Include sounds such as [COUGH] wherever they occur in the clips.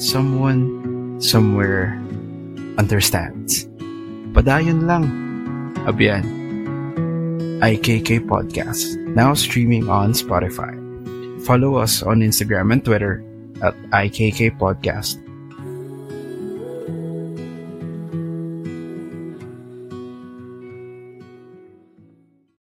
Someone somewhere understands. Padayon lang. Abiyan. IKK Podcast, now streaming on Spotify. Follow us on Instagram and Twitter at IKK Podcast.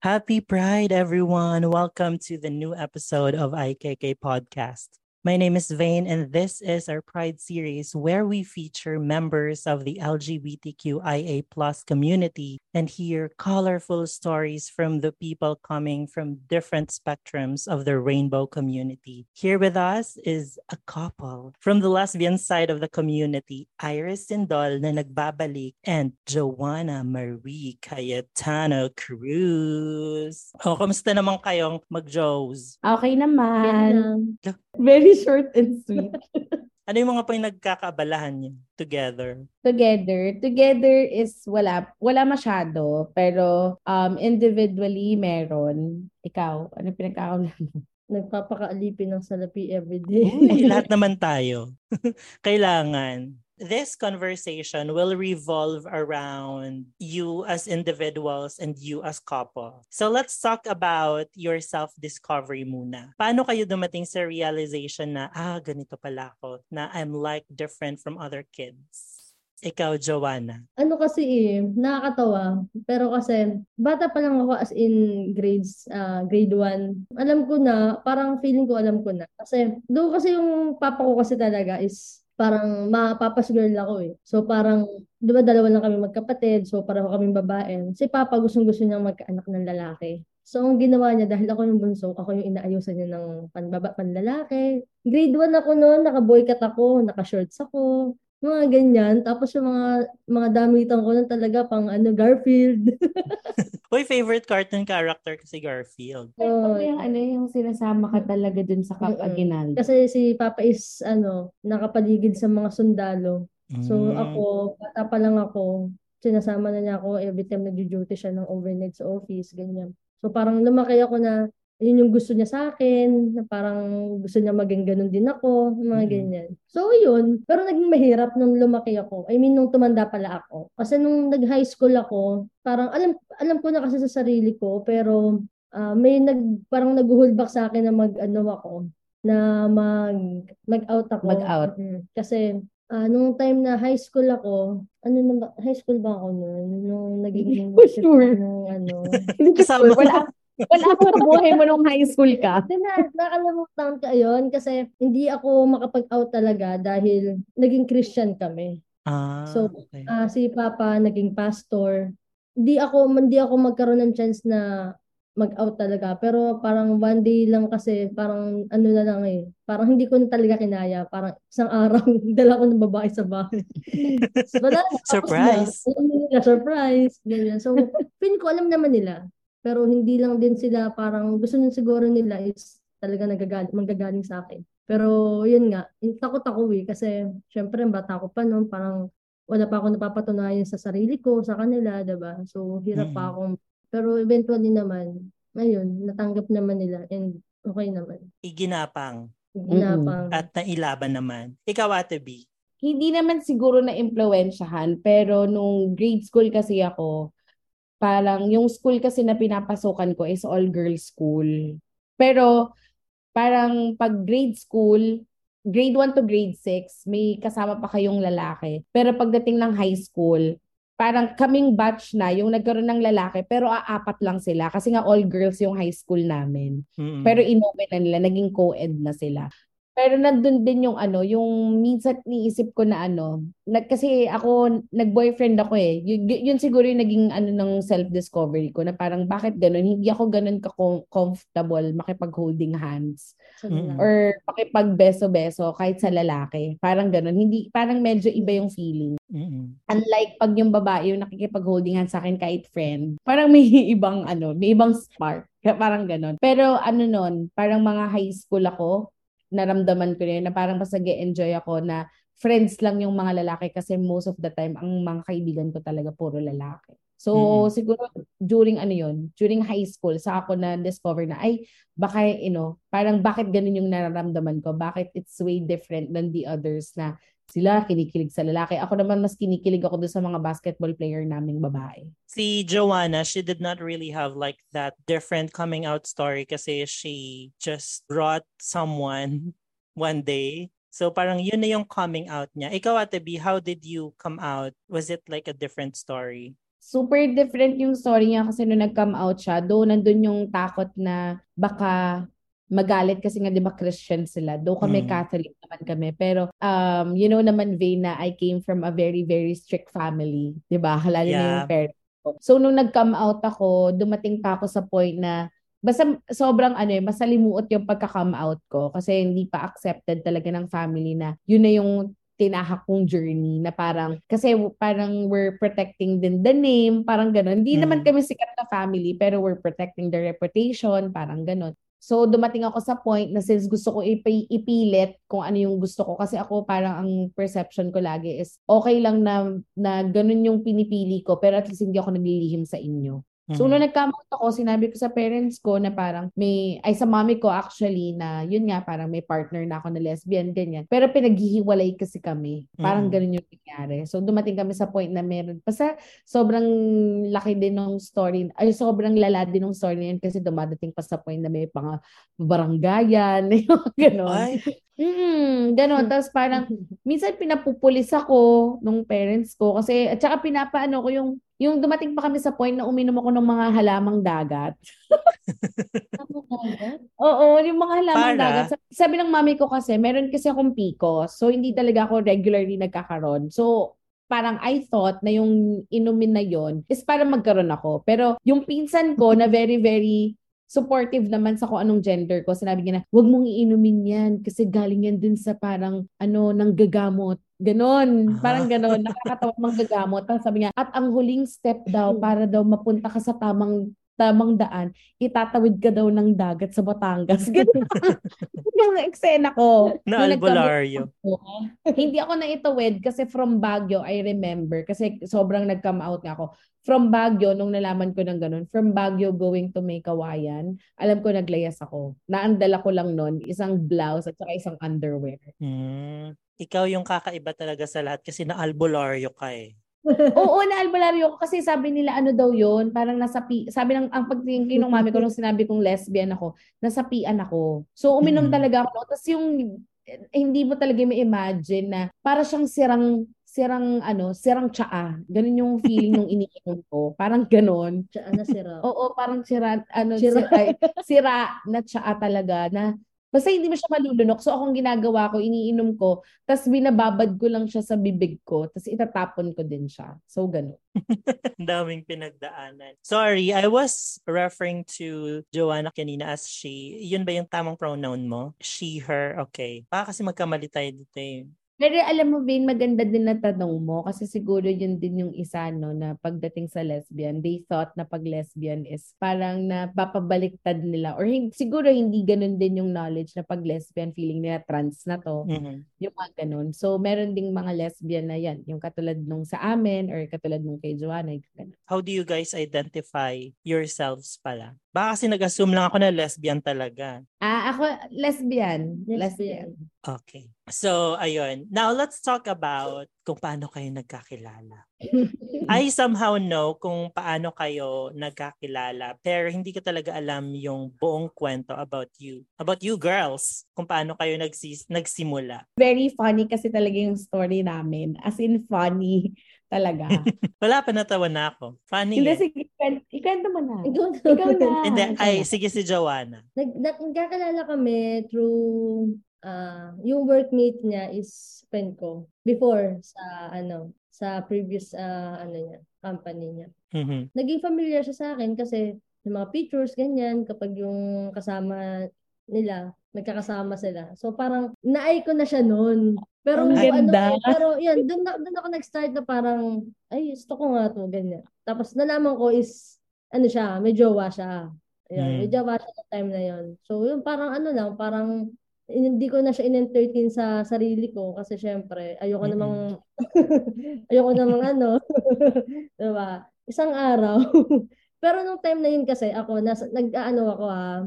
Happy Pride, everyone. Welcome to the new episode of IKK Podcast. My name is Vane, and this is our Pride series where we feature members of the LGBTQIA plus community and hear colorful stories from the people coming from different spectrums of the rainbow community. Here with us is a couple from the lesbian side of the community, Iris Sindol na nagbabalik and Joanna Marie Cayetano Cruz. Oh, kamusta naman kayong mag-Joes? Okay naman. Very short and sweet. [LAUGHS] Ano yung mga pang nagkakaabalahan niyo together? Together. Together is wala. Wala masyado. Pero um, individually, meron. Ikaw, ano pinagkakaulahan mo? Nagpapakaalipin ng salapi everyday. Uy, [LAUGHS] lahat naman tayo. [LAUGHS] Kailangan this conversation will revolve around you as individuals and you as couple. So let's talk about your self-discovery muna. Paano kayo dumating sa realization na, ah, ganito pala ako, na I'm like different from other kids? Ikaw, Joanna. Ano kasi eh, nakakatawa. Pero kasi, bata pa lang ako as in grades, uh, grade 1. Alam ko na, parang feeling ko alam ko na. Kasi, doon kasi yung papa ko kasi talaga is parang mapapas girl ako eh. So parang, di ba dalawa lang kami magkapatid, so pareho kami babae. Si Papa gustong gusto niyang magkaanak ng lalaki. So ang ginawa niya, dahil ako yung bunso, ako yung inaayusan niya ng panbaba, panlalaki. Grade 1 ako noon, naka-boycott ako, naka-shorts ako, mga ganyan. Tapos yung mga mga damitan ko nun talaga pang ano Garfield. [LAUGHS] Uy, favorite cartoon character ko si Garfield. Oh, yung ano yung sinasama ka talaga dun sa Kapaginal. Kasi si Papa is ano, nakapaligid sa mga sundalo. So mm. ako, bata pa lang ako, sinasama na niya ako every time nag-duty siya ng overnight sa office, ganyan. So parang lumaki ako na yun yung gusto niya sa akin, na parang gusto niya maging ganun din ako, mga mm-hmm. ganyan. So, yun. Pero naging mahirap nung lumaki ako. I mean, nung tumanda pala ako. Kasi nung nag-high school ako, parang alam alam ko na kasi sa sarili ko, pero uh, may nag, parang nag-hold back sa akin na mag-ano ako, na mag, mag-out ako. Mag-out. Mm-hmm. Kasi, uh, nung time na high school ako, ano na ba, high school ba ako noon? Nung naging sure. nung ano. [LAUGHS] Kasama wala wala akong kabuhay mo nung high school ka. na, nakalimutan ka yun kasi hindi ako makapag-out talaga dahil naging Christian kami. Ah, so, okay. uh, si Papa naging pastor. Hindi ako hindi ako magkaroon ng chance na mag-out talaga. Pero parang one day lang kasi, parang ano na lang eh. Parang hindi ko na talaga kinaya. Parang isang araw, [LAUGHS] dala ko ng babae sa bahay. [LAUGHS] Wala, surprise! Na, surprise! Ganyan. So, [LAUGHS] pin ko alam naman nila. Pero hindi lang din sila parang gusto nyo siguro nila is talaga nagagaling, manggagaling sa akin. Pero yun nga, takot ako eh kasi syempre bata ko pa noon parang wala pa ako napapatunayan sa sarili ko, sa kanila, 'di ba? So hirap mm-hmm. pa akong pero eventually naman, ayun, natanggap naman nila and okay naman. Iginapang. Iginapang. At nailaban naman. Ikaw, Ate B? Hindi naman siguro na impluwensyahan, pero nung grade school kasi ako, parang yung school kasi na pinapasukan ko is all girls school. Pero parang pag grade school, grade 1 to grade 6, may kasama pa kayong lalaki. Pero pagdating ng high school, parang kaming batch na yung nagkaroon ng lalaki pero aapat lang sila kasi nga all girls yung high school namin. Mm-hmm. Pero inopen na nila, naging co-ed na sila. Pero nandun din yung ano, yung minsan niisip ko na ano, nag, kasi ako, nag-boyfriend ako eh. Yun, yun siguro yung naging ano ng self-discovery ko na parang bakit ganun? Hindi ako ganun ka-comfortable makipag-holding hands Mm-mm. or makipag-beso-beso kahit sa lalaki. Parang ganun. Hindi, parang medyo iba yung feeling. Mm-mm. Unlike pag yung babae yung nakikipag-holding hands sa akin kahit friend, parang may [LAUGHS] ibang ano, may ibang spark. Kaya Parang ganun. Pero ano nun, parang mga high school ako, naramdaman ko rin na parang mas nag enjoy ako na friends lang yung mga lalaki kasi most of the time ang mga kaibigan ko talaga puro lalaki. So Mm-mm. siguro during ano yun, during high school, sa ako na discover na ay baka you know, parang bakit ganun yung nararamdaman ko? Bakit it's way different than the others na sila kinikilig sa lalaki. Ako naman mas kinikilig ako doon sa mga basketball player naming babae. Si Joanna, she did not really have like that different coming out story kasi she just brought someone one day. So parang yun na yung coming out niya. Ikaw, Ate B, how did you come out? Was it like a different story? super different yung story niya kasi nung nag-come out siya, do nandun yung takot na baka magalit kasi nga 'di ba Christian sila. Do kami Mm. Catholic naman kami. Pero um you know naman Vane na I came from a very very strict family, 'di ba? Lalo na Yeah. yung parents ko. So nung nag-come out ako, dumating pa ako sa point na basta sobrang ano eh, masalimuot yung pagka-come out ko kasi hindi pa accepted talaga ng family na yun na yung tinahak kong journey na parang kasi parang we're protecting din the name, parang ganun. Hindi naman Mm. kami sikat na family pero we're protecting the reputation, parang ganun. So dumating ako sa point na since gusto ko ipi- ipilit kung ano yung gusto ko kasi ako parang ang perception ko lagi is okay lang na na ganun yung pinipili ko pero at least hindi ako naglilihim sa inyo. So, nung nag-come out ako, sinabi ko sa parents ko na parang may, ay sa mommy ko actually na yun nga, parang may partner na ako na lesbian, ganyan. Pero pinaghihiwalay kasi kami. Parang Mm. ganun yung nangyari. So, dumating kami sa point na meron. Basta sobrang laki din ng story, ay sobrang lala din ng story na yun kasi dumadating pa sa point na may pang baranggayan, [LAUGHS] yung ganun. Ay, Mm, ganun. Tapos parang, [LAUGHS] minsan pinapupulis ako nung parents ko kasi, at saka pinapaano ko yung, yung dumating pa kami sa point na uminom ako ng mga halamang dagat. [LAUGHS] Oo, yung mga halamang Para? dagat. Sabi, ng mami ko kasi, meron kasi akong PCOS. So, hindi talaga ako regularly nagkakaroon. So, parang I thought na yung inumin na yon is para magkaroon ako. Pero yung pinsan ko na very, very supportive naman sa kung anong gender ko. Sinabi niya na, huwag mong iinumin yan kasi galing yan dun sa parang, ano, nanggagamot. Ganon. Parang ganon. Nakakatawa manggagamot. Tapos sabi niya, at ang huling step daw para daw mapunta ka sa tamang tamang daan, itatawid ka daw ng dagat sa Batangas. [LAUGHS] Ganun. yung eksena ko. na albularyo. ako, Hindi ako naitawid kasi from Baguio, I remember, kasi sobrang nag-come out nga ako. From Baguio, nung nalaman ko ng ganun, from Baguio going to May Kawayan, alam ko naglayas ako. Naandala ko lang nun, isang blouse at saka isang underwear. Hmm. Ikaw yung kakaiba talaga sa lahat kasi na albularyo ka eh. [LAUGHS] Oo, na albularyo ko kasi sabi nila ano daw yun, parang nasa pi, sabi ng ang pagtingin ng mami ko nung sinabi kong lesbian ako, nasapian ako. So uminom talaga ako. Tapos yung eh, hindi mo talaga may imagine na para siyang sirang sirang ano, sirang tsaa. Ganun yung feeling nung iniinom ko. Parang ganun. Tsaka na sira. Oo, parang sira ano Sira. sira, ay, sira na tsaa talaga na basta hindi mo siya malulunok. So akong ginagawa ko, iniinom ko, tapos binababad ko lang siya sa bibig ko, tapos itatapon ko din siya. So ganun. [LAUGHS] Daming pinagdaanan. Sorry, I was referring to Joanna kanina as she. Yun ba yung tamang pronoun mo? She, her, okay. Baka kasi magkamali tayo dito eh. Pero alam mo, Vin, maganda din na tanong mo kasi siguro yun din yung isa, no, na pagdating sa lesbian, they thought na pag lesbian is parang napapabaliktad nila or hin- siguro hindi ganun din yung knowledge na pag lesbian, feeling nila trans na to, Mhm. yung mga ganun. So, meron ding mga lesbian na yan, yung katulad nung sa amin or katulad nung kay Joanna, ganun. How do you guys identify yourselves pala? Baka kasi nag-assume lang ako na lesbian talaga. Ah, ako, lesbian. Lesbian. Lesbian. Okay. So, ayun. Now, let's talk about kung paano kayo nagkakilala. [LAUGHS] I somehow know kung paano kayo nagkakilala, pero hindi ko talaga alam yung buong kwento about you. About you girls. Kung paano kayo nagsis- nagsimula. Very funny kasi talaga yung story namin. As in funny talaga. [LAUGHS] Wala pa natawa na ako. Funny Hindi, eh. sige, ikwent- ikwento mo na. Ikaw na. Ikaw na. [LAUGHS] Hindi, ikaw ay, sige si Joanna. Nag, nag, nagkakalala kami through ah, yung workmate niya is friend ko before sa ano, sa previous ah, ano niya, company niya. Mhm. Naging familiar siya sa akin kasi yung mga pictures ganyan kapag yung kasama nila, nagkakasama sila. So parang naay ko na siya noon. Pero Ang ano, ganda. eh, pero yan, doon na, doon ako nag-start na parang ay, gusto ko nga to, ganyan. Tapos nalaman ko is ano siya, may jowa siya. Ayun, Mm. may jowa siya sa time na yon. So yun parang ano lang, parang hindi ko na siya in-entertain sa sarili ko kasi syempre ayoko Mm-mm. namang [LAUGHS] ayoko namang ano [LAUGHS] 'di ba isang araw [LAUGHS] pero nung time na yun kasi ako nasa nag-ano ako ah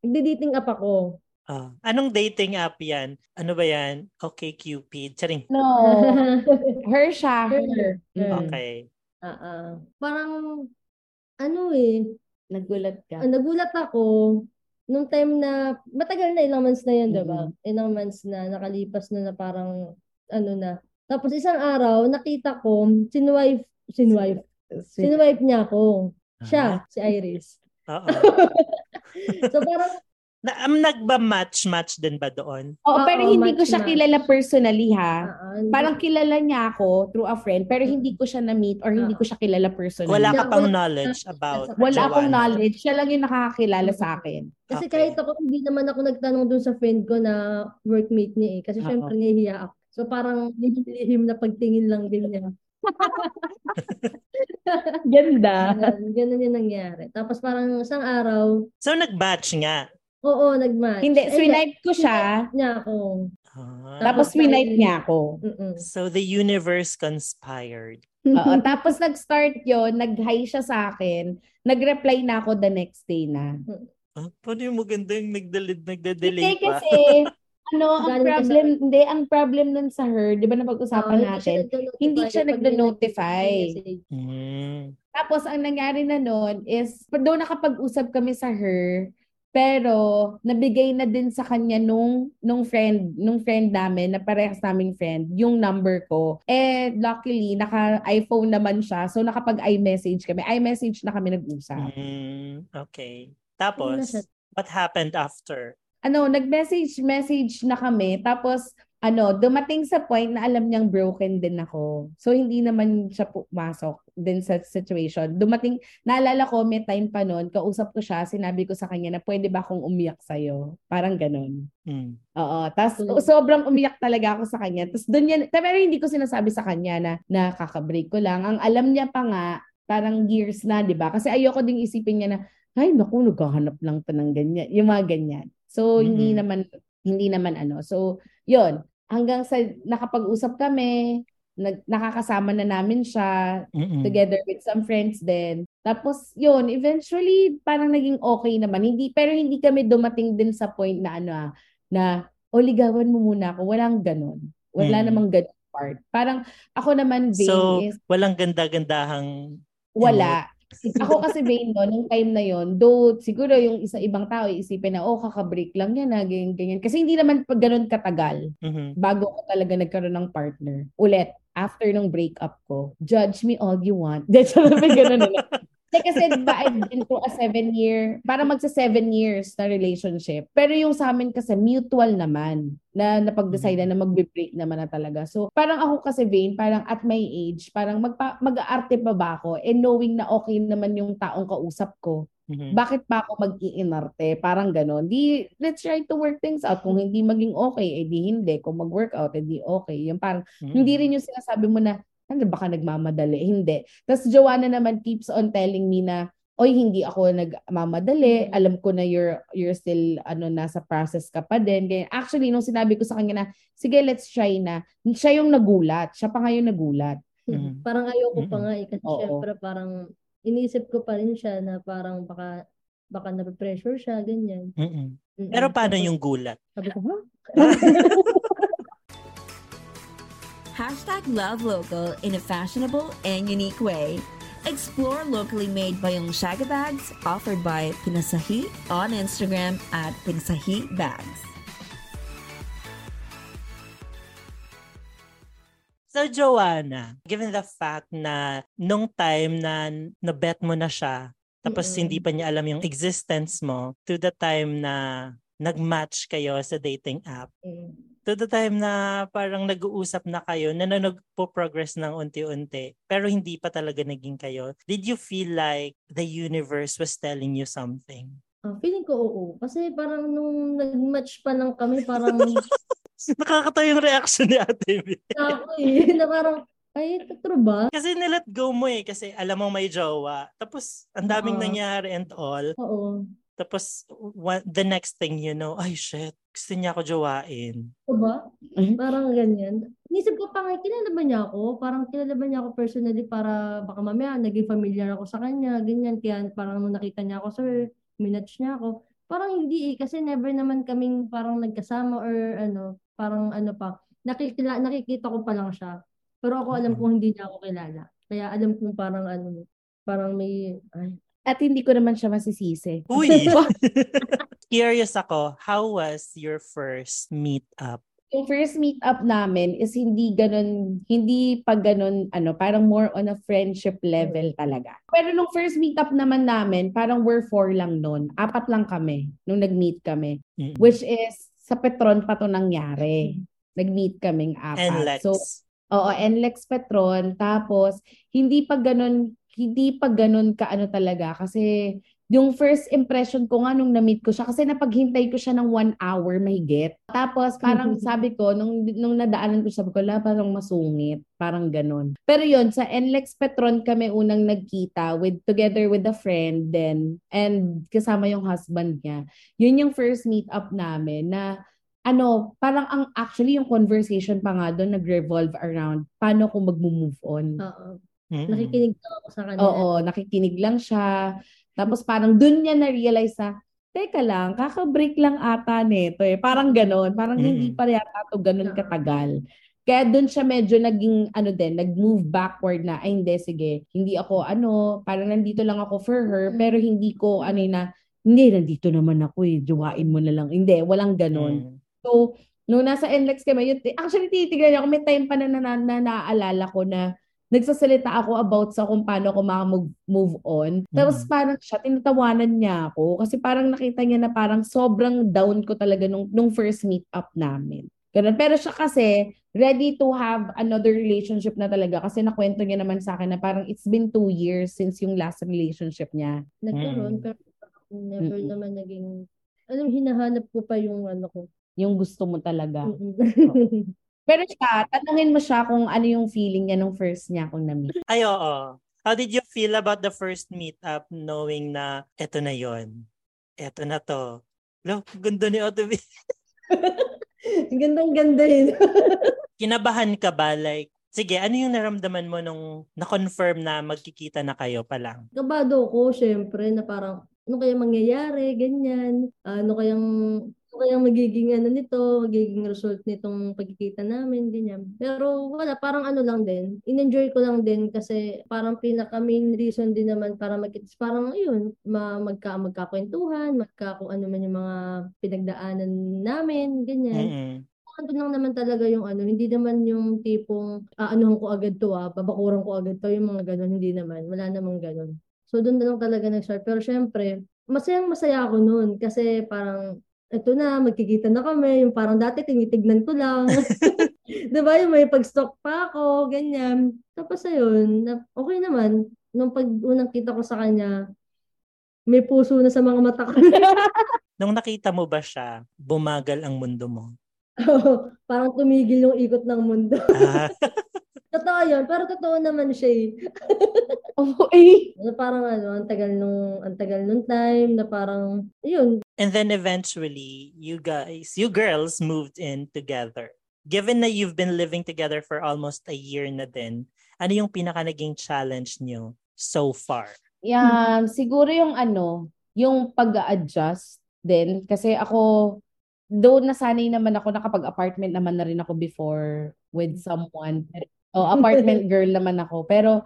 nagdi-dating app ako Ah, anong dating app yan? Ano ba yan? Okay, Cupid. Charing. No. [LAUGHS] Her siya. Her. Her. Okay. Ah. parang ano eh Nagulat ka. ah, nagulat ako nung time na matagal na ilang months na yun 'di ba ilang months na nakalipas na na parang ano na tapos isang araw nakita ko sinwipe sinwipe sinwipe niya ako siya si Iris Oo. [LAUGHS] so parang Na, um, nagba-match-match din ba doon? Oo, pero Oo, hindi ko match siya na. kilala personally ha. ah, ah, hindi- Parang kilala niya ako through a friend, pero hindi ko siya na-meet or hindi ko siya kilala personally. Wala ka pang knowledge about Wala akong Joanna. knowledge. Siya lang yung nakakakilala sa akin. Kasi Okay. kahit ako, hindi naman ako nagtanong dun sa friend ko na workmate niya eh. Kasi Oo. syempre nahihiya ako. So parang lihim na pagtingin lang din niya. [LAUGHS] Ganda. Ganun, ganun yung nangyari. Tapos parang isang araw, So, nag-batch nga. Oo, nag-match. Hindi, swinipe ko siya, niya ako. Ah. tapos swinipe niya ako. Mm-mm. So, the universe conspired. Oo, tapos nag-start yon nag-hi siya sa akin, nag-reply na ako the next day na. Ah, paano yung maganda yung nagdalid, Hindi nagde-delay pa? kasi, [LAUGHS] ano, ang Galing ka sa- problem, hindi, ang problem nun sa her, di ba napag-usapan natin, nagno-notify hindi siya nagno-notify. Hmm. Tapos, ang nangyari na nun is, doon nakapag-usap kami sa her, pero nabigay na din sa kanya nung nung friend, nung friend namin na parehas naming friend, yung number ko. Eh luckily naka iPhone naman siya. So nakapag iMessage kami. iMessage na kami nag-usap. Hmm. Okay. Tapos, what happened after? Ano, nag-message message na kami. Tapos ano, dumating sa point na alam niyang broken din ako. So hindi naman siya pumasok din sa situation. Dumating, naalala ko may time pa noon, kausap ko siya, sinabi ko sa kanya na pwede ba akong umiyak sa'yo? Parang ganun. Hmm. Oo. Tapos Mm. sobrang umiyak talaga ako sa kanya. Tapos doon yan, pero hindi ko sinasabi sa kanya na nakaka-break ko lang. Ang alam niya pa nga, parang years na, di ba? Kasi ayoko ding isipin niya na, ay naku, naghahanap lang to ng ganyan. Yung mga ganyan. So, hindi Mhm. naman, hindi naman ano. So, yon Hanggang sa nakapag-usap kami, nag, nakakasama na namin siya, Mm-mm. together with some friends din. Tapos yun, eventually parang naging okay naman. Hindi pero hindi kami dumating din sa point na ano ah, na o ligawan mo muna ako. Walang ganun. Wala Mm. namang ganun part. Parang ako naman Vane So, is walang ganda-gandahang wala. Ako kasi Vane no, nung time na yon though siguro yung isa ibang tao isipin na oh kaka-break lang yan na ganyan, ganyan. Kasi hindi naman pag ganun katagal Mhm. bago ko talaga nagkaroon ng partner. Ulit, after nung breakup ko, judge me all you want. [LAUGHS] That's may ganun na. Hindi, kasi diba, I've been through a seven year, para magsa seven years na relationship. Pero yung sa amin kasi mutual naman na napag-decide na magbe-break naman na talaga. So, parang ako kasi, Vane, parang at my age, parang magpa, mag-aarte pa ba ako and knowing na okay naman yung taong kausap ko, Mhm. bakit pa ako mag-iinarte? Parang ganon. Di, let's try to work things out. Kung hindi maging okay, eh di hindi. Kung mag-workout, eh di okay. Yung parang, Mhm. hindi rin yung sinasabi mo na, ano, baka nagmamadali. Hindi. Tapos Joanna naman keeps on telling me na, oy, hindi ako nagmamadali. Alam ko na you're, you're still, ano, nasa process ka pa din. Ganyan. Actually, nung sinabi ko sa kanya na, sige, let's try na. Siya yung nagulat. Siya pa nga yung nagulat. Mhm. [LAUGHS] Parang ayoko pa Mm-mm. nga eh. Kasi Oo. syempre parang iniisip ko pa rin siya na parang baka baka na-pressure siya, ganyan. Mm-mm. Pero paano yung gulat? Sabi ko, ha? [LAUGHS] Hashtag love local in a fashionable and unique way. Explore locally made Bayong Shaga bags offered by Pinasahi on Instagram at Pinasahi Bags. So, Joanna, given the fact na nung time na nabet mo na siya, tapos Mm-mm. hindi pa niya alam yung existence mo, to the time na nag-match kayo sa dating app. Mm. To the time na parang nag-uusap na kayo, na nagpo-progress ng unti-unti, pero hindi pa talaga naging kayo. Did you feel like the universe was telling you something? Ah, feeling ko oo. Kasi parang nung nag-match pa lang kami, parang [LAUGHS] Nakakatawa yung reaction ni Ate B. ako eh. Na parang, ay, true ba? Kasi nilet go mo eh, kasi alam mo may jowa. Tapos, ang daming Oo. nangyari and all. Oo. Tapos, one, the next thing you know, ay shit, gusto niya ako jowain. True ba? Mhm. Parang ganyan. Inisip ko pa nga, kilala ba niya ako? Parang kilala ba niya ako personally para baka mamaya naging familiar ako sa kanya, ganyan. Kaya parang nung nakita niya ako, sir, minatch niya ako. Parang hindi eh, kasi never naman kaming parang nagkasama or ano, parang ano pa. Nakikila, nakikita ko pa lang siya. Pero ako alam kong hindi niya ako kilala. Kaya alam kong parang ano, parang may, ay, At hindi ko naman siya masisisi. Uy! [LAUGHS] Curious ako, how was your first meet up? Yung first meet up namin is hindi ganun, hindi pa ganun, ano, parang more on a friendship level talaga. Pero nung first meet up naman namin, parang we're four lang noon. Apat lang kami nung nag-meet kami. Mm. Which is, sa Petron pa to nangyari. Nag-meet kaming apat. And Lex. So, Oo, NLEX Petron. Tapos, hindi pa ganun, hindi pa ganun kaano talaga. Kasi, yung first impression ko nga nung na-meet ko siya, kasi napaghintay ko siya ng one hour mahigit. Tapos, parang sabi ko, nung, nung nadaanan ko, sabi ko, la, parang masungit. Parang ganun. Pero yon sa NLEX Petron kami unang nagkita with together with a friend then and kasama yung husband niya. Yun yung first meet up namin na ano, parang ang actually yung conversation pa nga doon nag-revolve around paano ko mag-move on. oo. Mm-mm. Nakikinig lang ako sa kanya. Oo, nakikinig lang siya. Tapos parang doon niya na-realize na, teka lang, kaka-break lang ata nito eh. Parang ganon. Parang hindi Mm. pa yata to ganun katagal. Kaya doon siya medyo naging ano din, nag-move backward na, ay hindi, sige, hindi ako ano, parang nandito lang ako for her, pero hindi ko ano na, hindi, nandito naman ako eh, jowain mo na lang. Hindi, walang ganon. Mm. So, nung nasa NLEX kami, yun, actually tinitignan niya ako, may time pa na, na, na, naaalala ko na nagsasalita ako about sa kung paano ako maka-move on. Tapos Mhm. parang siya, tinatawanan niya ako kasi parang nakita niya na parang sobrang down ko talaga nung, nung first meet up namin. Ganun. Pero siya kasi ready to have another relationship na talaga kasi nakwento niya naman sa akin na parang it's been two years since yung last relationship niya. Nagkaroon, Mm. pero never Mm-mm. naman naging, alam, hinahanap ko pa yung ano ko. Yung gusto mo talaga. Mm-mm. [LAUGHS] Pero siya, tanungin mo siya kung ano yung feeling niya nung first niya akong na-meet. Ay, oo. How did you feel about the first meetup knowing na eto na yon Eto na to. Lo, ganda ni B. [LAUGHS] Gandang ganda yun. [LAUGHS] Kinabahan ka ba? Like, sige, ano yung naramdaman mo nung na-confirm na magkikita na kayo pa lang? Kabado ko, syempre, na parang, ano kaya mangyayari, ganyan. Ano kayang, kayang magiging ano nito, magiging result nitong pagkikita namin, ganyan. Pero wala, parang ano lang din. In-enjoy ko lang din kasi parang pinaka main reason din naman para magkita. Parang ayun, ma magka, magkakwentuhan, magka kung ano man yung mga pinagdaanan namin, ganyan. Mm-mm. ano lang naman talaga yung ano, hindi naman yung tipong aanuhan ko agad to ah, babakuran ko agad to, yung mga ganun, hindi naman. Wala namang ganun. So doon na lang talaga nag-start. Pero syempre, masayang masaya ako noon kasi parang eto na, magkikita na kami. Yung parang dati tinitignan ko lang. [LAUGHS] 'Di ba Yung may pag-stalk pa ako, ganyan. Tapos ayun, okay naman. Nung pag unang kita ko sa kanya, may puso na sa mga mata ko. [LAUGHS] Nung nakita mo ba siya, bumagal ang mundo mo? parang tumigil yung ikot ng mundo. Ah, [LAUGHS] Totoo yun, pero totoo naman siya eh. Oo, eh. Na parang ano, ang tagal nung, ang tagal nung time, na parang, yun, and then eventually, you guys, you girls moved in together. Given na you've been living together for almost a year na din, ano yung pinaka naging challenge niyo so far? Yan, siguro yung ano, yung pag-adjust din. Kasi ako, though nasanay naman ako, nakapag-apartment naman na rin ako before with someone. O, apartment [LAUGHS] girl naman ako. Pero,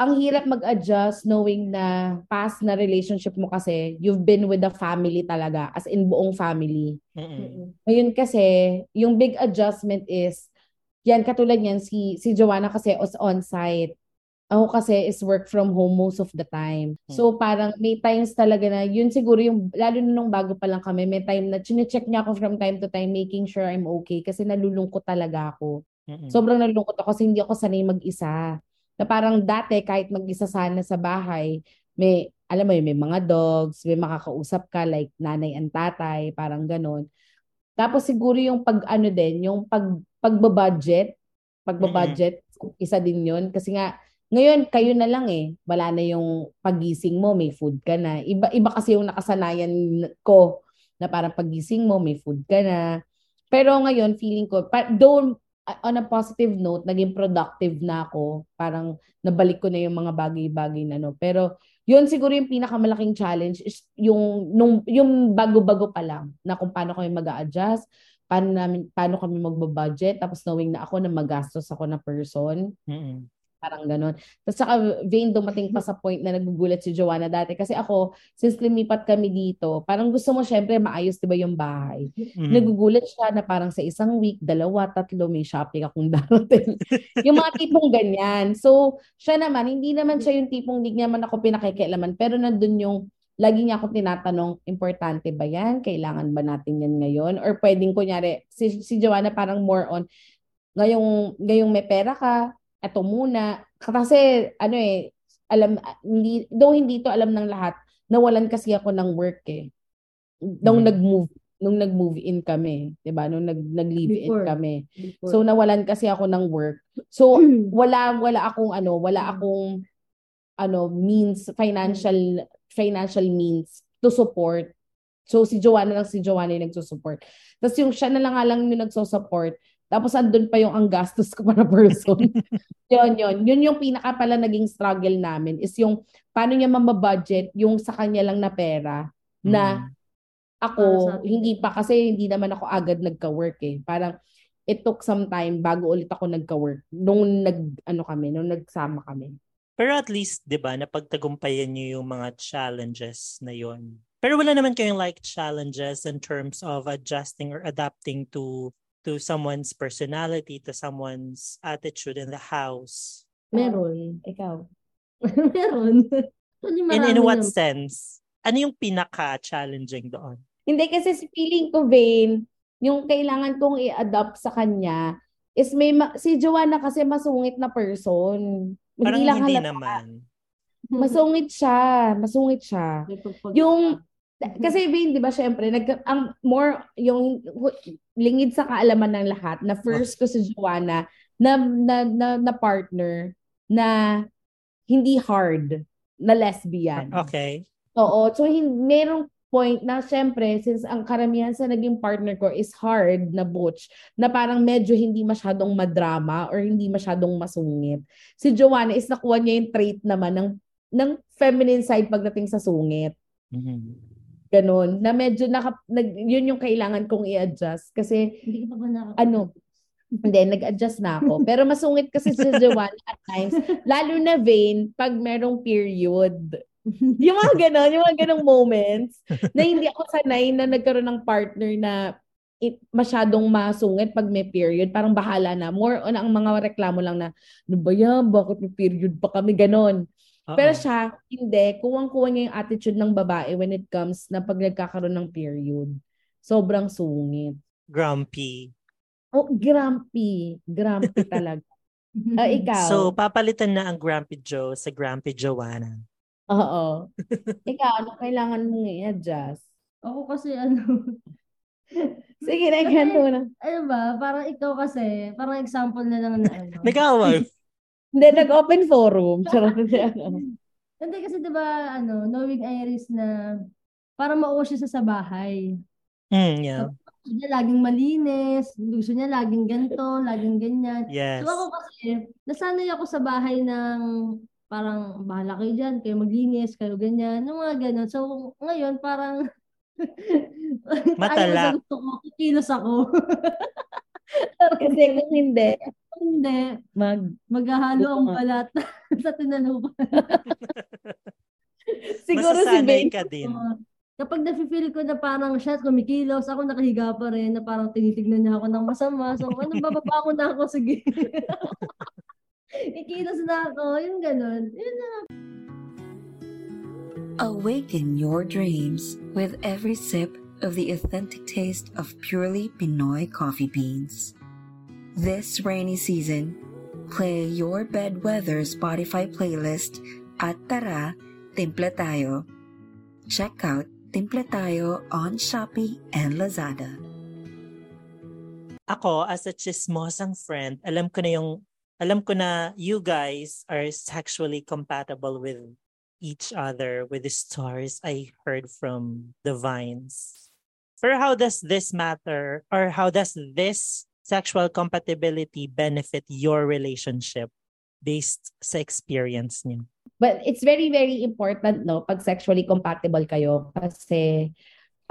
ang hirap mag-adjust knowing na past na relationship mo kasi, you've been with the family talaga, as in buong family. Mm-mm. Ngayon kasi, yung big adjustment is, yan, katulad yan, si, si Joanna kasi was on-site. ako kasi is work from home most of the time. So parang may times talaga na yun siguro yung lalo na nung bago pa lang kami, may time na chine-check niya ako from time to time making sure I'm okay kasi nalulungkot talaga ako. Mm-mm. Sobrang nalulungkot ako kasi hindi ako sanay mag-isa. Na parang dati kahit mag-isa sana sa bahay, may alam mo yun, may mga dogs, may makakausap ka like nanay and tatay, parang ganon. Tapos siguro yung pag ano din, yung pag pagbabudget, pagbabudget, isa din yun kasi nga ngayon kayo na lang eh, wala na yung pagising mo, may food ka na. Iba iba kasi yung nakasanayan ko na parang pagising mo, may food ka na. Pero ngayon feeling ko, pa, though on a positive note, naging productive na ako. Parang nabalik ko na yung mga bagay-bagay na no. Pero yun siguro yung pinakamalaking challenge is yung nung yung bago-bago pa lang na kung paano kami mag-adjust, paano namin paano kami magba-budget tapos knowing na ako na magastos ako na person. Mm-mm. Parang ganon. Tapos saka Vane dumating pa sa point na nagugulat si Joanna dati. Kasi ako, since lumipat kami dito, parang gusto mo syempre maayos diba yung bahay. Mm. Nagugulat siya na parang sa isang week, dalawa, tatlo, may shopping akong [LAUGHS] darating. yung mga tipong ganyan. So, siya naman, hindi naman siya yung tipong hindi naman ako pinakikialaman. Pero nandun yung lagi niya ako tinatanong, importante ba yan? Kailangan ba natin yan ngayon? Or pwedeng kunyari, si, si Joanna parang more on, ngayong, ngayong may pera ka, eto muna. Kasi, ano eh, alam, hindi, though hindi to alam ng lahat, nawalan kasi ako ng work eh. Nung Mhm. nag-move, nung nag-move in kami, 'di ba? Nung nag nag-live in kami. Before. So nawalan kasi ako ng work. So [CLEARS THROAT] wala wala akong ano, wala akong ano means financial financial means to support. So si Joanna lang si Joanna yung nagsusupport. Tapos yung siya na lang nga lang yung nagsusupport. Tapos andun pa yung ang gastos ko para person. [LAUGHS] yun, yun. Yun yung pinaka pala naging struggle namin is yung paano niya mamabudget yung sa kanya lang na pera na Mm. ako, atin. hindi pa kasi hindi naman ako agad nagka-work eh. Parang it took some time bago ulit ako nagka-work. Nung nag, ano kami, nung nagsama kami. Pero at least, di ba, napagtagumpayan niyo yung mga challenges na yon. Pero wala naman kayong like challenges in terms of adjusting or adapting to to someone's personality, to someone's attitude in the house. Meron. Ikaw. [LAUGHS] Meron. Actually, In, what naman. sense? Ano yung pinaka-challenging doon? Hindi kasi si feeling ko, Vane, yung kailangan kong i-adapt sa kanya is may, ma- si Joanna kasi masungit na person. Parang lang hindi halata. naman. Masungit siya. Masungit siya. Yung kasi Vane, 'di ba, syempre, nag ang more yung lingid sa kaalaman ng lahat na first ko si Joanna na na, na, na partner na hindi hard na lesbian. Okay. Oo, so hin- merong point na syempre since ang karamihan sa naging partner ko is hard na butch na parang medyo hindi masyadong madrama or hindi masyadong masungit. Si Joanna is nakuha niya yung trait naman ng ng feminine side pagdating sa sungit. Mhm. Ganon. Na medyo naka, nag, yun yung kailangan kong i-adjust. Kasi, Hindi ka pa ba ano, hindi, nag-adjust na ako. Pero masungit kasi si Joanna at times. Lalo na Vane, pag merong period. Yung mga ganon, yung mga ganong moments na hindi ako sanay na nagkaroon ng partner na it, masyadong masungit pag may period. Parang bahala na. More on ang mga reklamo lang na, ano ba yan? Bakit may period pa kami? Ganon. Pero siya, hindi. Kuwang-kuha niya yung attitude ng babae when it comes na pag nagkakaroon ng period. Sobrang sungit. grumpy. Oh, grumpy. Grumpy [LAUGHS] talaga. [LAUGHS] Ah, ikaw? So, papalitan na ang Grumpy Joe sa Grumpy Joanna. Oo. [LAUGHS] ikaw, ano kailangan mong i-adjust? Ako kasi ano, Sige, na ganito na. ano ba, parang ikaw kasi, parang example na lang na ano. Nag-away. Hindi, nag-open forum. [LAUGHS] Charot na ano. Hindi kasi 'di ba ano, knowing Iris na parang mauwa siya sa sa bahay. Mm, yeah. Gusto niya laging malinis, gusto niya laging ganito, laging ganyan. Yes. So ako kasi, nasanay ako sa bahay ng parang bahala kayo dyan, kayo maglinis, kayo ganyan, yung mga ganun. So ngayon parang [LAUGHS] Matala. ayaw sa gusto ko, kikilos ako. Kasi kung hindi, Hindi, mag... maghahalo ang balat [LAUGHS] sa tinalupan. [LAUGHS] Siguro si Masasanay Vane, ka din. Kapag nafe-feel ko na parang siya kumikilos, ako nakahiga pa rin, na parang tinitignan niya ako ng masama. So, ano, [LAUGHS] bababa ko na ako, sige. Ikilos na ako, yung ganun. Yun na. Awaken your dreams with every sip of the authentic taste of purely Pinoy coffee beans. This rainy season, play your bedweather Spotify playlist at Tara, Timple Tayo. Check out Timple Tayo on Shopee and Lazada. Ako, as a chismosang friend, alam ko na yung, alam ko na you guys are sexually compatible with each other with the stories I heard from the vines. But how does this matter or how does this sexual compatibility benefit your relationship based sa experience niyo? But it's very, very important, no, pag sexually compatible kayo. Kasi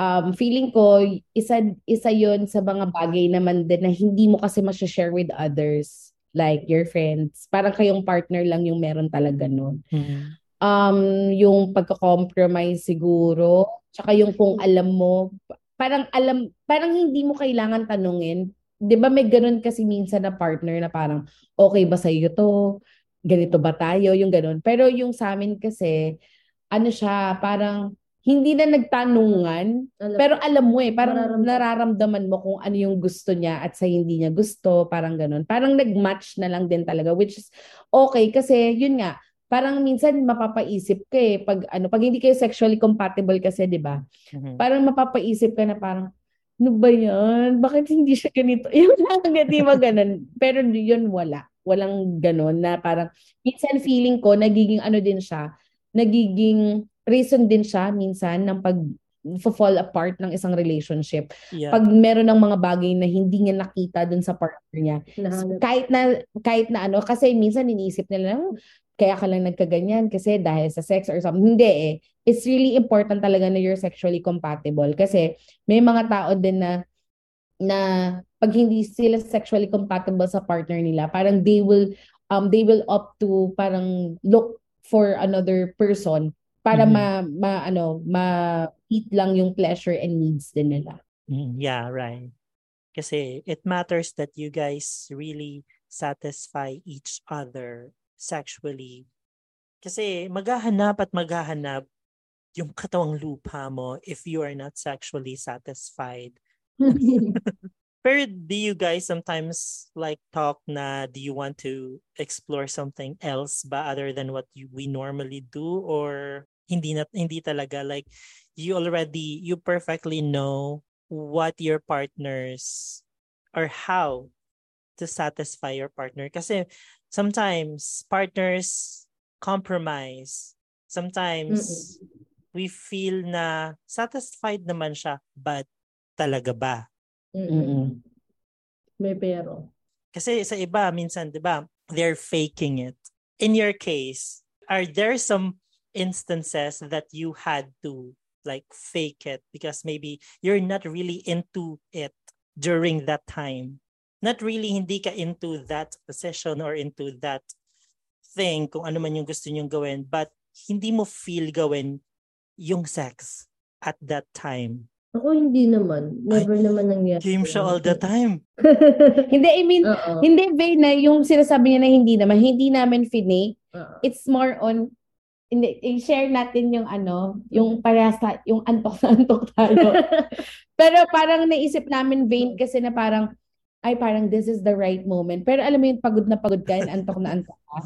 um, feeling ko, isa, isa yun sa mga bagay naman din na hindi mo kasi share with others. Like your friends. Parang kayong partner lang yung meron talaga nun. Mm-hmm. Um, yung pagka-compromise siguro. Tsaka yung kung alam mo, parang alam, parang hindi mo kailangan tanungin. 'Di ba may ganun kasi minsan na partner na parang okay ba sa iyo to? Ganito ba tayo? Yung ganun. Pero yung sa amin kasi ano siya, parang hindi na nagtanungan, Alam. pero alam mo eh, parang Nararamdaman. nararamdaman mo kung ano yung gusto niya at sa hindi niya gusto, parang ganun. Parang nag-match na lang din talaga, which is okay kasi yun nga, parang minsan mapapaisip ka eh, pag, ano, pag hindi kayo sexually compatible kasi, di ba? Mhm. Parang mapapaisip ka na parang, ano ba yan? Bakit hindi siya ganito? [LAUGHS] Yung lang, di ba ganun? Pero yun wala. Walang ganun na parang, minsan feeling ko, nagiging ano din siya, nagiging reason din siya minsan ng pag fall apart ng isang relationship. Yeah. Pag meron ng mga bagay na hindi niya nakita dun sa partner niya. Nahanap. Kahit na, kahit na ano, kasi minsan iniisip nila, "Hmm, kaya ka lang nagkaganyan kasi dahil sa sex or something. Hindi eh. It's really important talaga na you're sexually compatible kasi may mga tao din na na pag hindi sila sexually compatible sa partner nila, parang they will um they will opt to parang look for another person para Mhm. ma, ma ano ma meet lang yung pleasure and needs din nila. Mm, yeah, right. Kasi it matters that you guys really satisfy each other sexually. Kasi maghahanap at maghahanap yung katawang lupa mo if you are not sexually satisfied. [LAUGHS] Pero do you guys sometimes like talk na do you want to explore something else ba other than what you, we normally do or hindi na hindi talaga like you already you perfectly know what your partners or how to satisfy your partner kasi sometimes partners compromise sometimes we feel na satisfied naman siya but talaga ba Mm-mm. May pero. Kasi sa iba, minsan, di ba, they're faking it. In your case, are there some instances that you had to like fake it because maybe you're not really into it during that time? Not really hindi ka into that position or into that thing kung ano man yung gusto niyong gawin but hindi mo feel gawin yung sex at that time. Ako hindi naman. Never naman nangyari. Game siya all the time. [LAUGHS] Hindi, I mean, Oo. hindi, Vay, na yung sinasabi niya na hindi naman, hindi namin finake. Oo. It's more on, hindi, i-share natin yung ano, yung parehas na, yung antok na antok tayo. [LAUGHS] Pero parang naisip namin, Vane, kasi na parang, ay parang this is the right moment. Pero alam mo yung pagod na pagod ka, and antok na antok ka.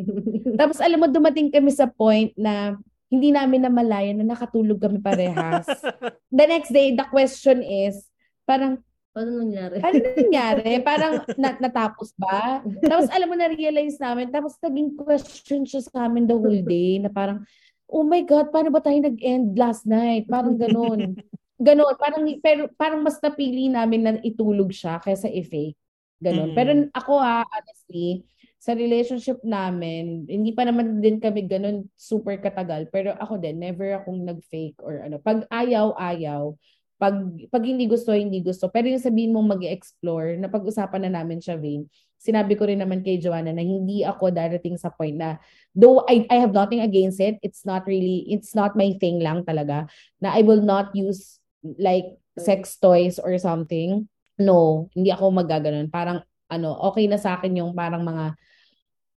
[LAUGHS] Tapos alam mo, dumating kami sa point na hindi namin namalayan na nakatulog kami parehas. [LAUGHS] The next day, the question is, parang, Paano nangyari? ano nangyari? [LAUGHS] Parang na- natapos ba? Tapos alam mo, na-realize namin. Tapos naging question siya sa amin the whole day na parang, oh my God, paano ba tayo nag-end last night? Parang ganun. Ganun. Parang, pero parang mas napili namin na itulog siya kaysa i-fake. Ganun. Mm. Pero ako ha, honestly, sa relationship namin, hindi pa naman din kami ganun super katagal. Pero ako din, never akong nag-fake or ano. Pag ayaw, ayaw. Pag, pag hindi gusto, hindi gusto. Pero yung sabihin mong mag explore na pag-usapan na namin siya, Vane, sinabi ko rin naman kay Joanna na hindi ako darating sa point na, though I, I have nothing against it, it's not really, it's not my thing lang talaga, na I will not use like sex toys or something. No, hindi ako magaganon. Parang, ano, okay na sa akin yung parang mga,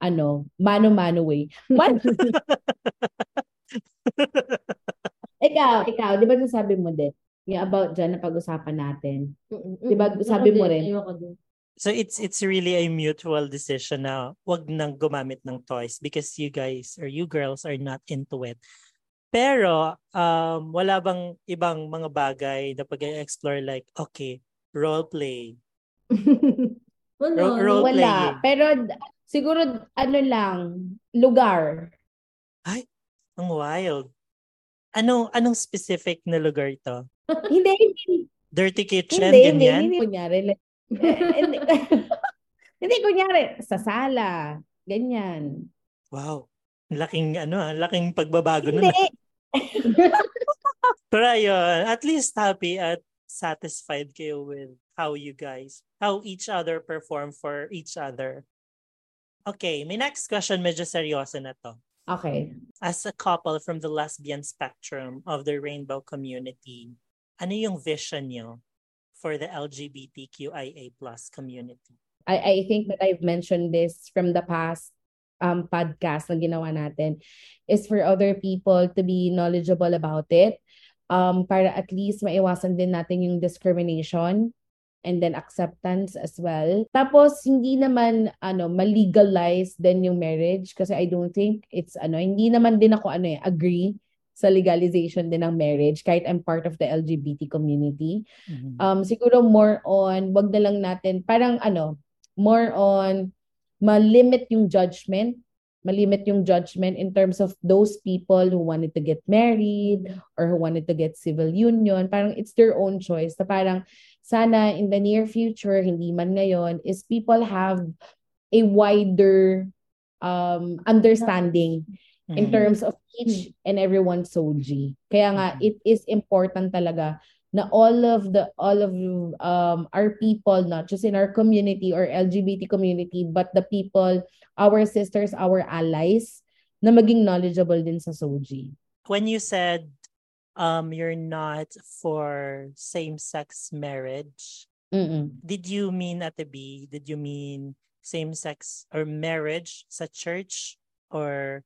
ano, mano-mano way. What? [LAUGHS] ikaw, ikaw, di ba nasabi mo din? Yung about dyan na pag-usapan natin. Di ba, sabi mo rin? So it's it's really a mutual decision na wag nang gumamit ng toys because you guys or you girls are not into it. Pero um wala bang ibang mga bagay na pag-explore like okay, role play. [LAUGHS] Wala. Ro- role Wala. playing. Pero siguro, ano lang, lugar. Ang wild. Anong anong specific na lugar ito? [LAUGHS] hindi, hindi, Dirty kitchen, hindi, hindi, ganyan? hindi, kunyari, like, [LAUGHS] hindi, hindi, kunyari, sa sala, ganyan. Wow. Laking ano, ah, laking pagbabago nun. [LAUGHS] Pero ayun, at least happy at satisfied kayo with how you guys, how each other perform for each other. Okay, my next question medyo seryoso na to. okay. As a couple from the lesbian spectrum of the rainbow community, ano yung vision nyo for the LGBTQIA plus community? I, I think that I've mentioned this from the past um, podcast na ginawa natin is for other people to be knowledgeable about it um, para at least maiwasan din natin yung discrimination and then acceptance as well. Tapos hindi naman ano ma-legalize din yung marriage kasi I don't think it's ano hindi naman din ako ano eh agree sa legalization din ng marriage kahit I'm part of the LGBT community. Um siguro more on wag na lang natin parang ano more on ma-limit yung judgment malimit yung judgment in terms of those people who wanted to get married or who wanted to get civil union. Parang it's their own choice. Na parang sana in the near future, hindi man ngayon, is people have a wider um, understanding in Mhm. terms of each and everyone's soji. Kaya nga, Mhm. it is important talaga na all of the all of um our people not just in our community or LGBT community but the people our sisters our allies na maging knowledgeable din sa soji. When you said um you're not for same-sex marriage, Mm. did you mean at the B? Did you mean same-sex or marriage sa church or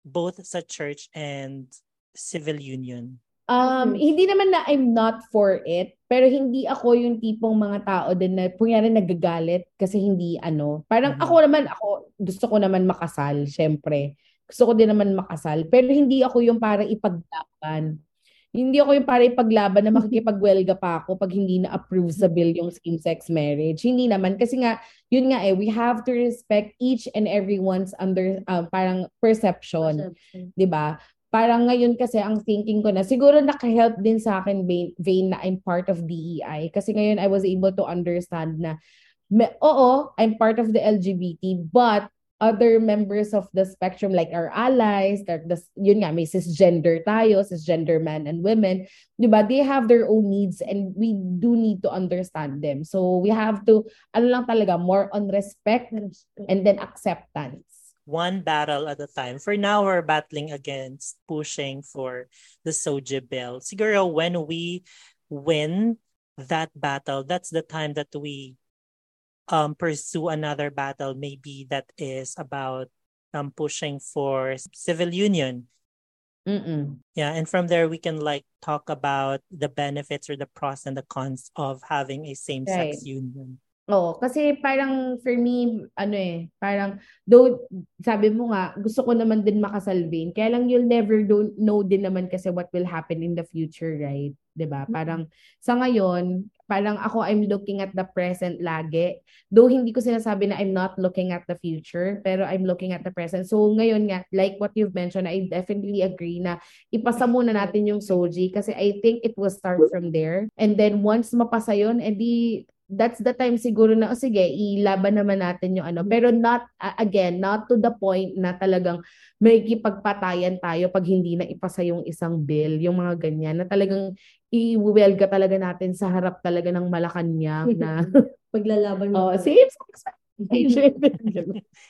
both sa church and civil union? Um, hindi naman na I'm not for it, pero hindi ako yung tipong mga tao din na kunyari nagagalit kasi hindi ano. Parang Mhm. ako naman, ako gusto ko naman makasal, syempre. Gusto ko din naman makasal, pero hindi ako yung parang ipaglaban. Hindi ako yung parang ipaglaban na makikipagwelga pa ako pag hindi na-approve sa bill yung same-sex marriage. Hindi naman. Kasi nga, yun nga eh, we have to respect each and everyone's under, um, parang perception. Perception. 'di ba? Parang ngayon kasi ang thinking ko na siguro naka-help din sa akin vein, vein na I'm part of DEI kasi ngayon I was able to understand na me, oo, I'm part of the LGBT but other members of the spectrum like our allies that the, yun nga may cisgender tayo cisgender men and women 'di ba? They have their own needs and we do need to understand them. So we have to ano lang talaga more on respect. and then acceptance one battle at a time. For now, we're battling against pushing for the Soji bill. Siguro when we win that battle, that's the time that we um, pursue another battle. Maybe that is about um, pushing for civil union. Mm-mm. Yeah, and from there we can like talk about the benefits or the pros and the cons of having a same-sex Right. union. Oo, kasi parang for me, ano eh, parang, though, sabi mo nga, gusto ko naman din makasalvin, kaya lang you'll never do, know din naman kasi what will happen in the future, right? 'Di ba Parang, sa ngayon, parang ako, I'm looking at the present lagi. Though hindi ko sinasabi na I'm not looking at the future, pero I'm looking at the present. So, ngayon nga, like what you've mentioned, I definitely agree na ipasa muna natin yung Soji kasi I think it will start from there. And then, once mapasa yun, edi that's the time siguro na, oh, sige, ilaban naman natin yung ano. Pero not, uh, again, not to the point na talagang may kipagpatayan tayo pag hindi na ipasa yung isang bill, yung mga ganyan, na talagang iwelga talaga natin sa harap talaga ng Malacanang na, [LAUGHS] Paglalaban oh, mo. same sex [LAUGHS]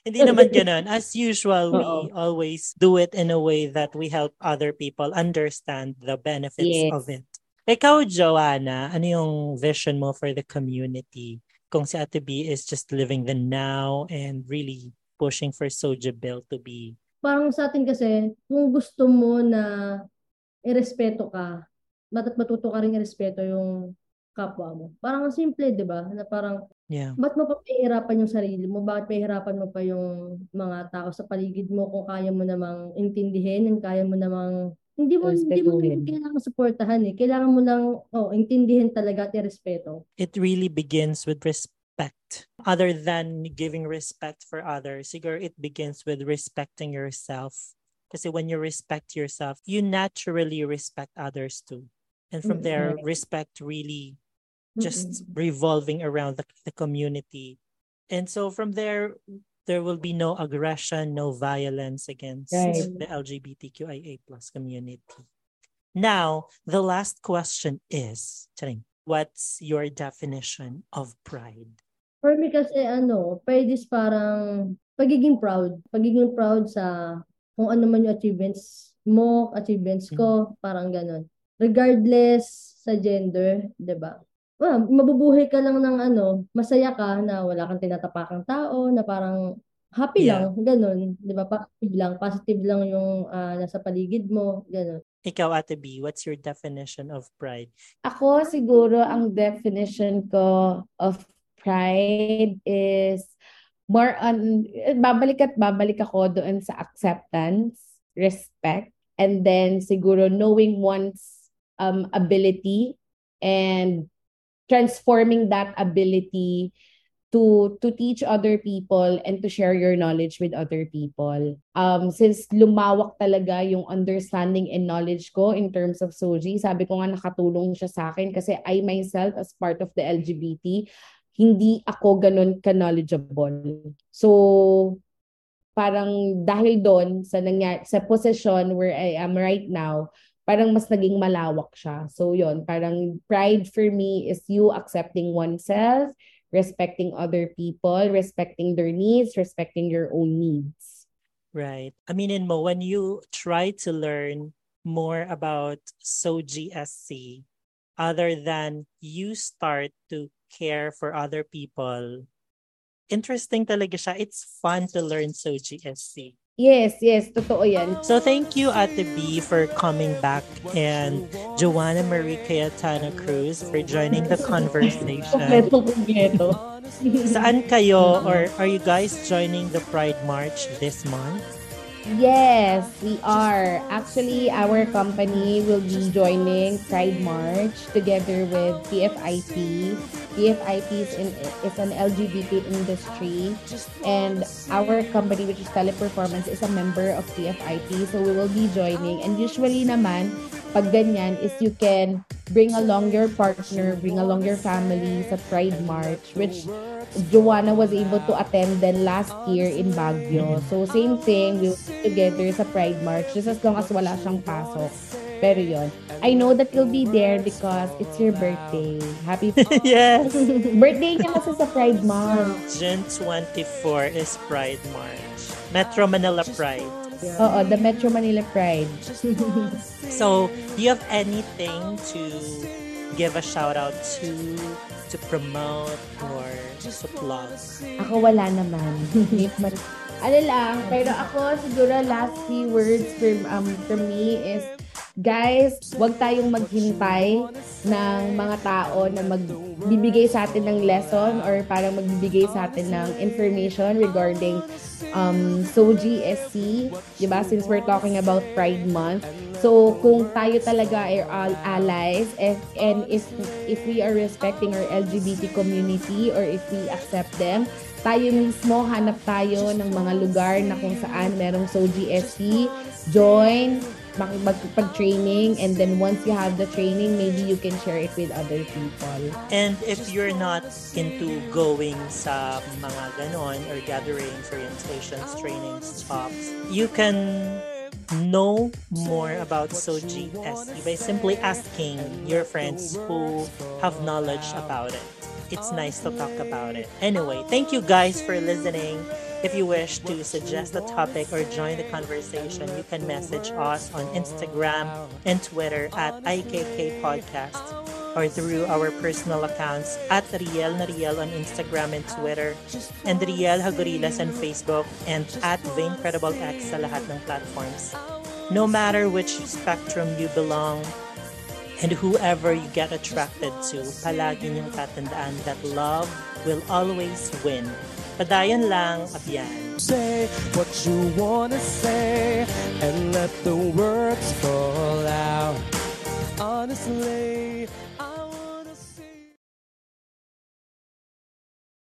Hindi naman ganun. As usual, we Oo. always do it in a way that we help other people understand the benefits Yes. of it. Ikaw, Joanna, ano yung vision mo for the community? Kung si Ate B is just living the now and really pushing for Soja Bill to be Parang sa atin kasi, kung gusto mo na irespeto ka, dapat matuto ka rin irespeto yung kapwa mo. Parang ang simple, di ba? Na parang, yeah. ba't mo pa pahihirapan yung sarili mo? Bakit pahihirapan mo pa yung mga tao sa paligid mo kung kaya mo namang intindihin, kung kaya mo namang hindi mo hindi mo kailangan suportahan eh. Kailangan mo lang oh, intindihin talaga at irespeto. it really begins with respect. Other than giving respect for others, siguro it begins with respecting yourself. Kasi when you respect yourself, you naturally respect others too. And from there, Mm-mm. respect really just Mm-mm. revolving around the, the community. And so from there, there will be no aggression, no violence against Right. the LGBTQIA plus community. Now, the last question is, Charing, what's your definition of pride? For me kasi ano, pride is parang pagiging proud. Pagiging proud sa kung ano man yung achievements mo, achievements ko, parang ganun. Regardless sa gender, 'di ba? Well, mabubuhay ka lang ng ano, masaya ka na wala kang tinatapakang tao, na parang happy Yeah. lang, ganun, 'di ba? Positive lang, positive lang yung ah, nasa paligid mo, ganun. Ikaw, Ate B, what's your definition of pride? Ako siguro ang definition ko of pride is more on babalik at babalik ako doon sa acceptance, respect, and then siguro knowing one's um, ability and transforming that ability to to teach other people and to share your knowledge with other people. Um since lumawak talaga yung understanding and knowledge ko in terms of Soji, sabi ko nga nakatulong siya sa akin kasi I myself as part of the LGBT, hindi ako ganun ka-knowledgeable. So parang dahil doon sa nangyari sa position where I am right now, parang mas naging malawak siya. So yon, parang pride for me is you accepting oneself, respecting other people, respecting their needs, respecting your own needs. Right. I mean, in Mo, when you try to learn more about Soji SC, other than you start to care for other people, interesting talaga siya. It's fun to learn Soji SC. Yes, yes, totoo yan. So thank you, Ate B, for coming back and Joanna Marie Cayetano Cruz for joining the conversation. Kompleto, kompleto. Saan kayo or are you guys joining the Pride March this month? Yes, we are. Actually, our company will be joining Pride March together with PFIP. PFIP is, in, is an LGBT industry, and our company, which is Teleperformance, is a member of PFIP. So we will be joining. And usually naman, pag ganyan, is you can bring along your partner, bring along your family sa Pride March, which Joanna was able to attend then last year in Baguio. So, same thing, we will be together sa Pride March just as long as wala siyang pasok. Pero yon, I know that you'll be there because it's your birthday. Happy [LAUGHS] yes. [LAUGHS] birthday niya kasi sa Pride Month. June 24 is Pride March. Metro Manila Pride. Oo, the Metro Manila Pride. [LAUGHS] So, do you have anything to give a shout out to, to promote or to plug? Ako wala naman. [LAUGHS] ano lang, pero ako siguro last few words from, um, from me is guys, wag tayong maghintay ng mga tao na magbibigay sa atin ng lesson or parang magbibigay sa atin ng information regarding um, Soji SC, di ba? Since we're talking about Pride Month. So, kung tayo talaga ay all allies if, and if, if we are respecting our LGBT community or if we accept them, tayo mismo hanap tayo ng mga lugar na kung saan merong Soji SC, join, makipag-training, and then once you have the training, maybe you can share it with other people. And if you're not into going sa mga ganon or gatherings, orientations, trainings, talks, you can know more about Soji SE by simply asking your friends who have knowledge about it. It's nice to talk about it. Anyway, thank you guys for listening. If you wish to suggest a topic or join the conversation, you can message us on Instagram and Twitter at IKK Podcast or through our personal accounts at Riel na Riel on Instagram and Twitter, and Riel Hagorilas on Facebook, and at Vaincredible X sa lahat ng platforms. No matter which spectrum you belong, and whoever you get attracted to, palagi niyong tatandaan that love will always win. Padayon lang, abyan. Say what you wanna say and let the words fall out. Honestly,